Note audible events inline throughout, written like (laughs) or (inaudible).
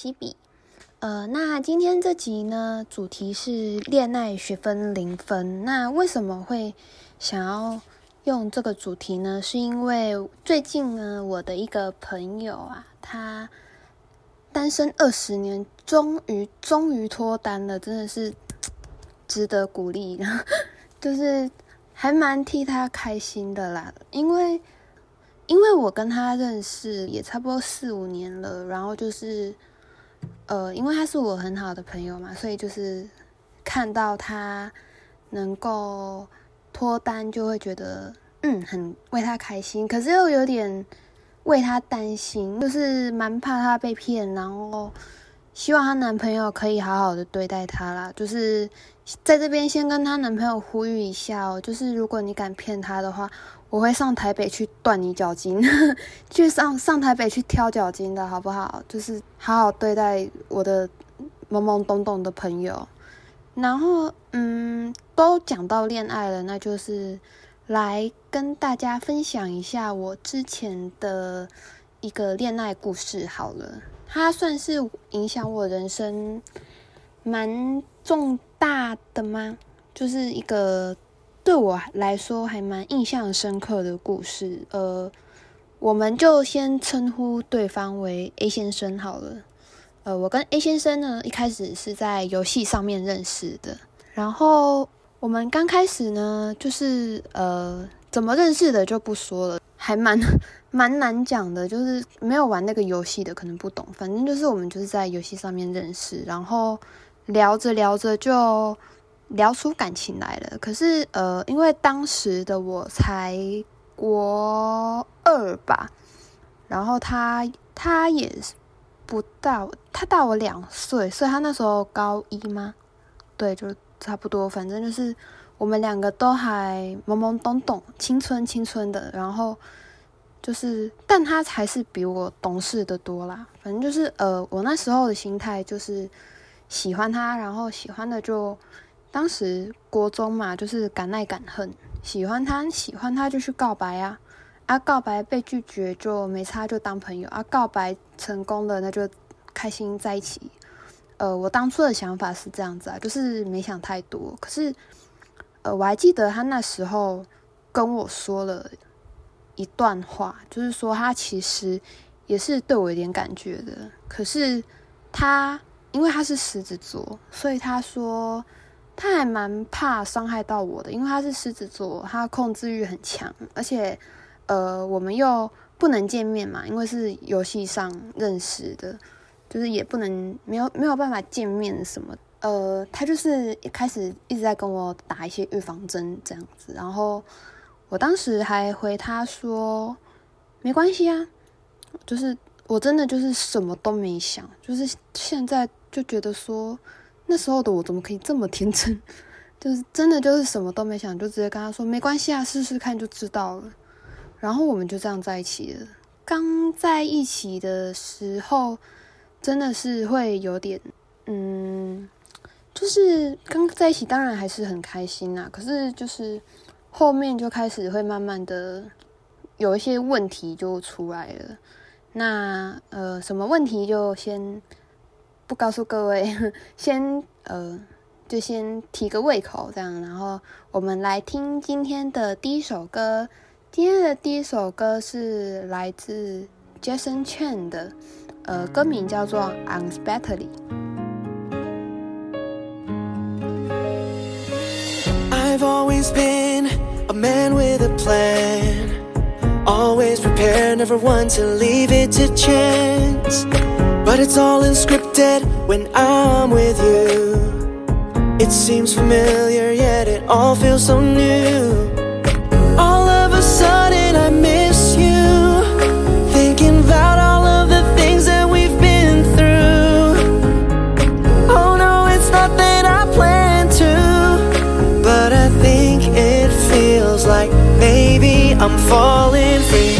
西比。呃，那今天这集呢，主题是恋爱学分零分。那为什么会想要用这个主题呢？是因为最近呢，我的一个朋友啊，他单身二十年，终于终于脱单了，真的是值得鼓励，(laughs) 就是还蛮替他开心的啦，因为。因为我跟他认识也差不多四五年了，然后就是，呃，因为他是我很好的朋友嘛，所以就是看到他能够脱单，就会觉得嗯，很为他开心，可是又有点为他担心，就是蛮怕他被骗，然后希望她男朋友可以好好的对待她啦。就是在这边先跟她男朋友呼吁一下哦，就是如果你敢骗他的话。我会上台北去断你脚筋，(laughs) 去上上台北去挑脚筋的好不好？就是好好对待我的懵懵懂懂的朋友。然后，嗯，都讲到恋爱了，那就是来跟大家分享一下我之前的一个恋爱故事好了。它算是影响我人生蛮重大的吗？就是一个。对我来说还蛮印象深刻的故事，呃，我们就先称呼对方为 A 先生好了。呃，我跟 A 先生呢，一开始是在游戏上面认识的。然后我们刚开始呢，就是呃，怎么认识的就不说了，还蛮 (laughs) 蛮难讲的，就是没有玩那个游戏的可能不懂。反正就是我们就是在游戏上面认识，然后聊着聊着就。聊出感情来了，可是呃，因为当时的我才国二吧，然后他他也不大，他大我两岁，所以他那时候高一吗？对，就差不多，反正就是我们两个都还懵懵懂懂，青春青春的，然后就是，但他还是比我懂事的多啦。反正就是呃，我那时候的心态就是喜欢他，然后喜欢的就。当时国中嘛，就是敢爱敢恨，喜欢他，喜欢他就去告白啊，啊，告白被拒绝就没差，就当朋友啊，告白成功了，那就开心在一起。呃，我当初的想法是这样子啊，就是没想太多。可是，呃，我还记得他那时候跟我说了一段话，就是说他其实也是对我有点感觉的。可是他因为他是狮子座，所以他说。他还蛮怕伤害到我的，因为他是狮子座，他控制欲很强，而且，呃，我们又不能见面嘛，因为是游戏上认识的，就是也不能没有没有办法见面什么，呃，他就是一开始一直在跟我打一些预防针这样子，然后我当时还回他说没关系啊，就是我真的就是什么都没想，就是现在就觉得说。那时候的我怎么可以这么天真？(laughs) 就是真的就是什么都没想，就直接跟他说没关系啊，试试看就知道了。然后我们就这样在一起了。刚在一起的时候，真的是会有点，嗯，就是刚在一起当然还是很开心呐。可是就是后面就开始会慢慢的有一些问题就出来了。那呃，什么问题就先。不告诉各位，先呃，就先提个胃口这样，然后我们来听今天的第一首歌。今天的第一首歌是来自 Jason Chen 的，呃，歌名叫做《Unexpectedly》。I've always been a man with a plan, always prepared, never one to leave it to chance. But it's all unscripted when I'm with you. It seems familiar, yet it all feels so new. All of a sudden, I miss you. Thinking about all of the things that we've been through. Oh no, it's not that I plan to. But I think it feels like maybe I'm falling for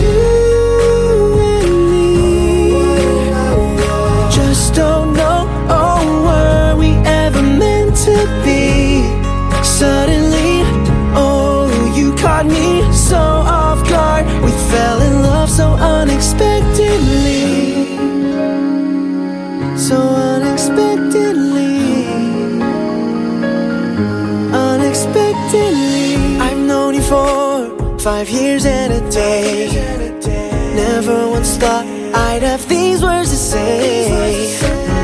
five years and a day. Never once thought I'd have these words to say.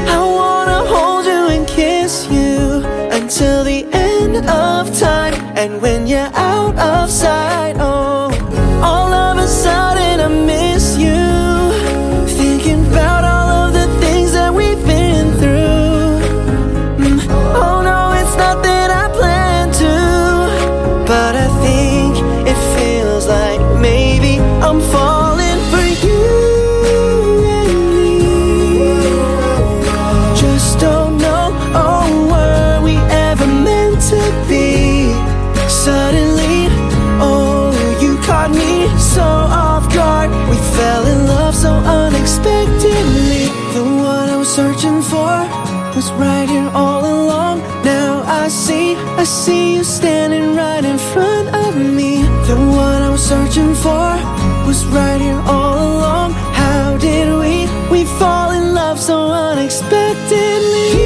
I wanna hold you and kiss you until the end of time. And when you're out of sight, fall in love so unexpectedly?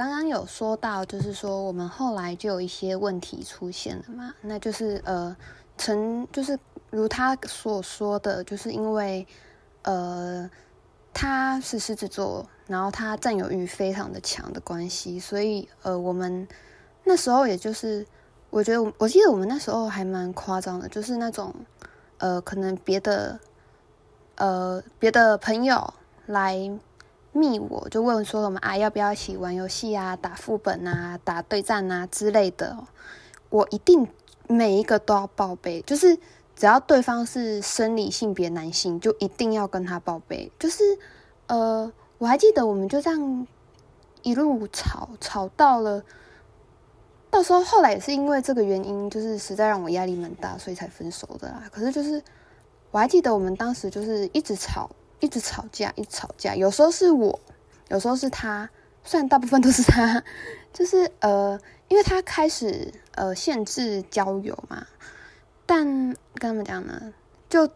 刚刚有说到，就是说我们后来就有一些问题出现了嘛，那就是呃，曾就是如他所说的，就是因为呃他是狮子座，然后他占有欲非常的强的关系，所以呃我们那时候也就是我觉得我我记得我们那时候还蛮夸张的，就是那种呃可能别的呃别的朋友来密我，就问说我们啊要不要一起玩游戏啊、打副本啊、打对战啊之类的、我一定每一个都要报备，就是只要对方是生理性别男性，就一定要跟他报备。就是呃，我还记得我们就这样一路吵吵到了。到时候后来也是因为这个原因，就是实在让我压力蛮大，所以才分手的啦。可是就是我还记得我们当时就是一直吵，一直吵架，一吵架。有时候是我，有时候是他，虽然大部分都是他，就是呃，因为他开始呃限制交友嘛，但跟他们讲呢，就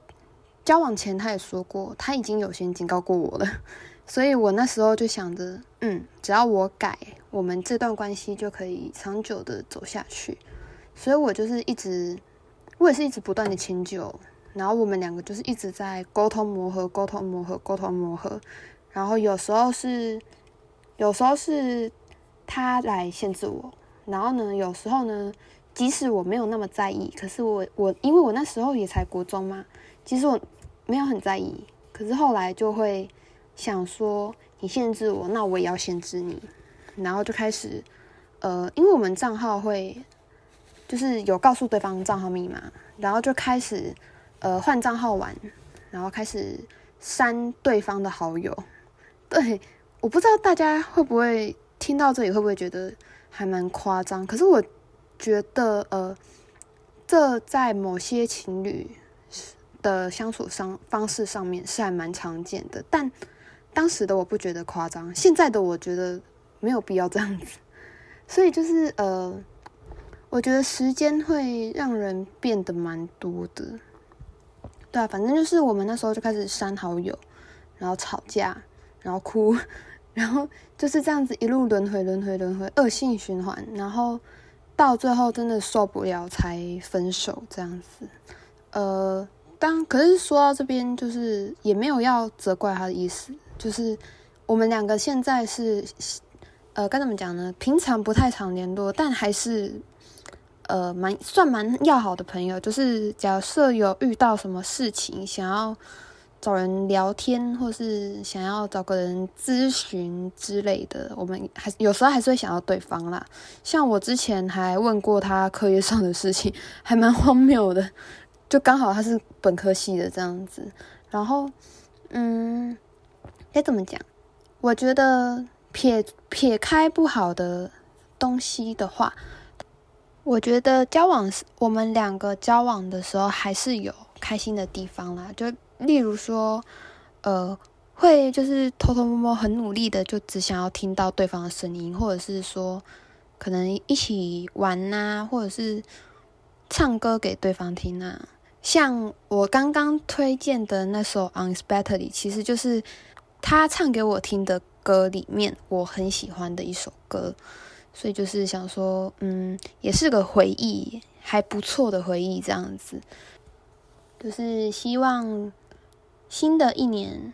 交往前他也说过，他已经有先警告过我了，(laughs) 所以我那时候就想着，嗯，只要我改，我们这段关系就可以长久的走下去。所以我就是一直，我也是一直不断的迁就，然后我们两个就是一直在沟通磨合，沟通磨合，沟通磨合。然后有时候是，有时候是他来限制我，然后呢，有时候呢，即使我没有那么在意，可是我我因为我那时候也才国中嘛，其实我没有很在意，可是后来就会想说，你限制我，那我也要限制你，然后就开始，呃，因为我们账号会就是有告诉对方账号密码，然后就开始呃换账号玩，然后开始删对方的好友。(laughs) 对，我不知道大家会不会听到这里会不会觉得还蛮夸张，可是我觉得呃，这在某些情侣的相处上方式上面是还蛮常见的，但当时的我不觉得夸张，现在的我觉得没有必要这样子，(laughs) 所以就是呃，我觉得时间会让人变得蛮多的，对啊，反正就是我们那时候就开始删好友，然后吵架，然后哭，(laughs) 然后就是这样子一路轮回轮回轮回，恶性循环，然后到最后真的受不了才分手这样子，呃。当可是说到这边，就是也没有要责怪他的意思，就是我们两个现在是，呃，该怎么讲呢？平常不太常联络，但还是呃蛮算蛮要好的朋友。就是假设有遇到什么事情想要找人聊天，或是想要找个人咨询之类的，我们还有时候还是会想到对方啦。像我之前还问过他课业上的事情，(laughs) 还蛮荒谬的，就刚好他是本科系的这样子。然后，嗯，该怎么讲？我觉得撇撇开不好的东西的话，我觉得交往是我们两个交往的时候还是有开心的地方啦，就。例如说，呃，会就是偷偷摸摸很努力的，就只想要听到对方的声音，或者是说，可能一起玩呐，或者是唱歌给对方听啊。像我刚刚推荐的那首《Unexpectedly》，其实就是他唱给我听的歌里面我很喜欢的一首歌，所以就是想说，嗯，也是个回忆，还不错的回忆，这样子，就是希望。新的一年，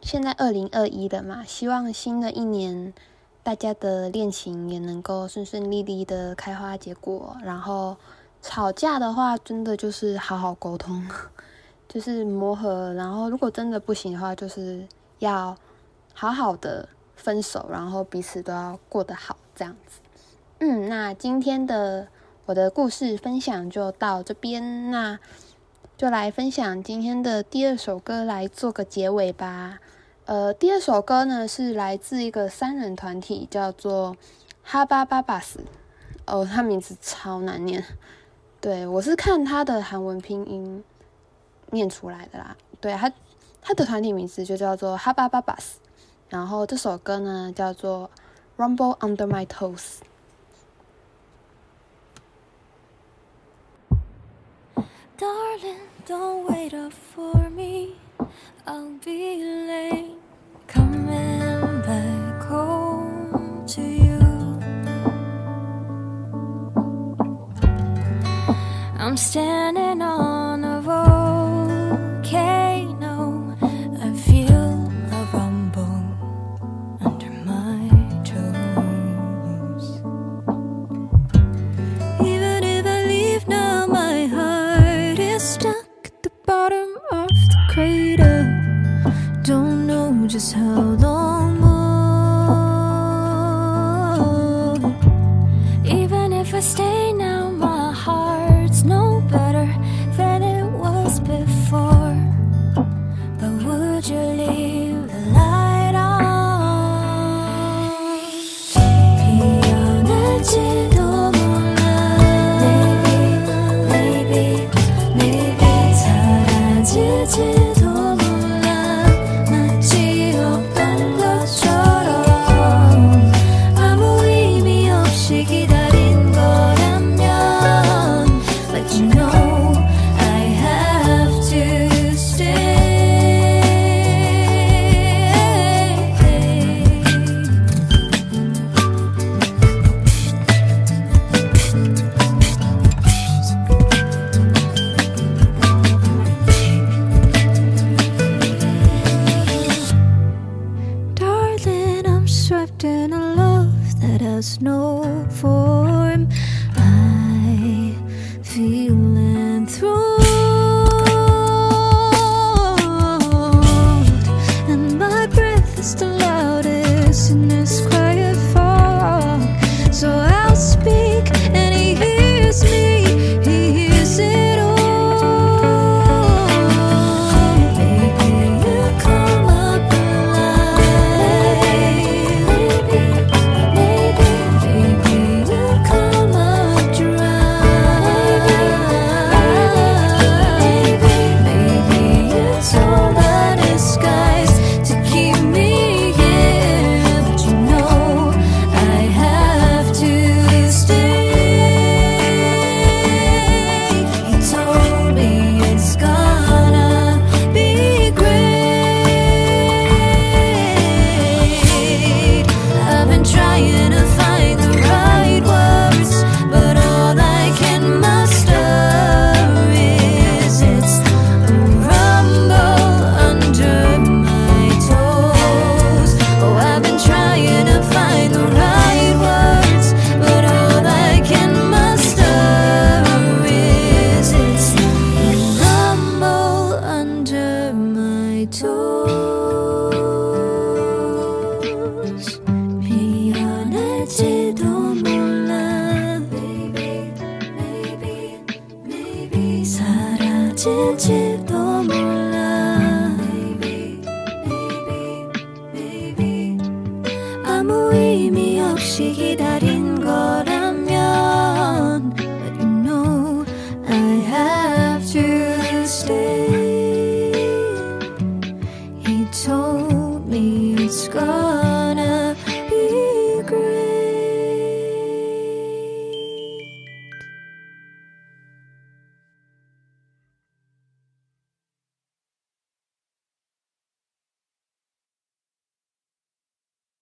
现在二零二一了嘛？希望新的一年，大家的恋情也能够顺顺利利的开花结果。然后吵架的话，真的就是好好沟通，(laughs) 就是磨合。然后如果真的不行的话，就是要好好的分手，然后彼此都要过得好，这样子。嗯，那今天的我的故事分享就到这边。那。就来分享今天的第二首歌来做个结尾吧。呃，第二首歌呢是来自一个三人团体，叫做哈巴巴巴斯。哦，他名字超难念。对我是看他的韩文拼音念出来的啦。对他，他的团体名字就叫做哈巴巴巴斯。然后这首歌呢叫做《Rumble Under My Toes》。Darling, don't wait up for me. I'll be late coming back home to you. I'm standing on feel alive. just a 혹시 기다린 것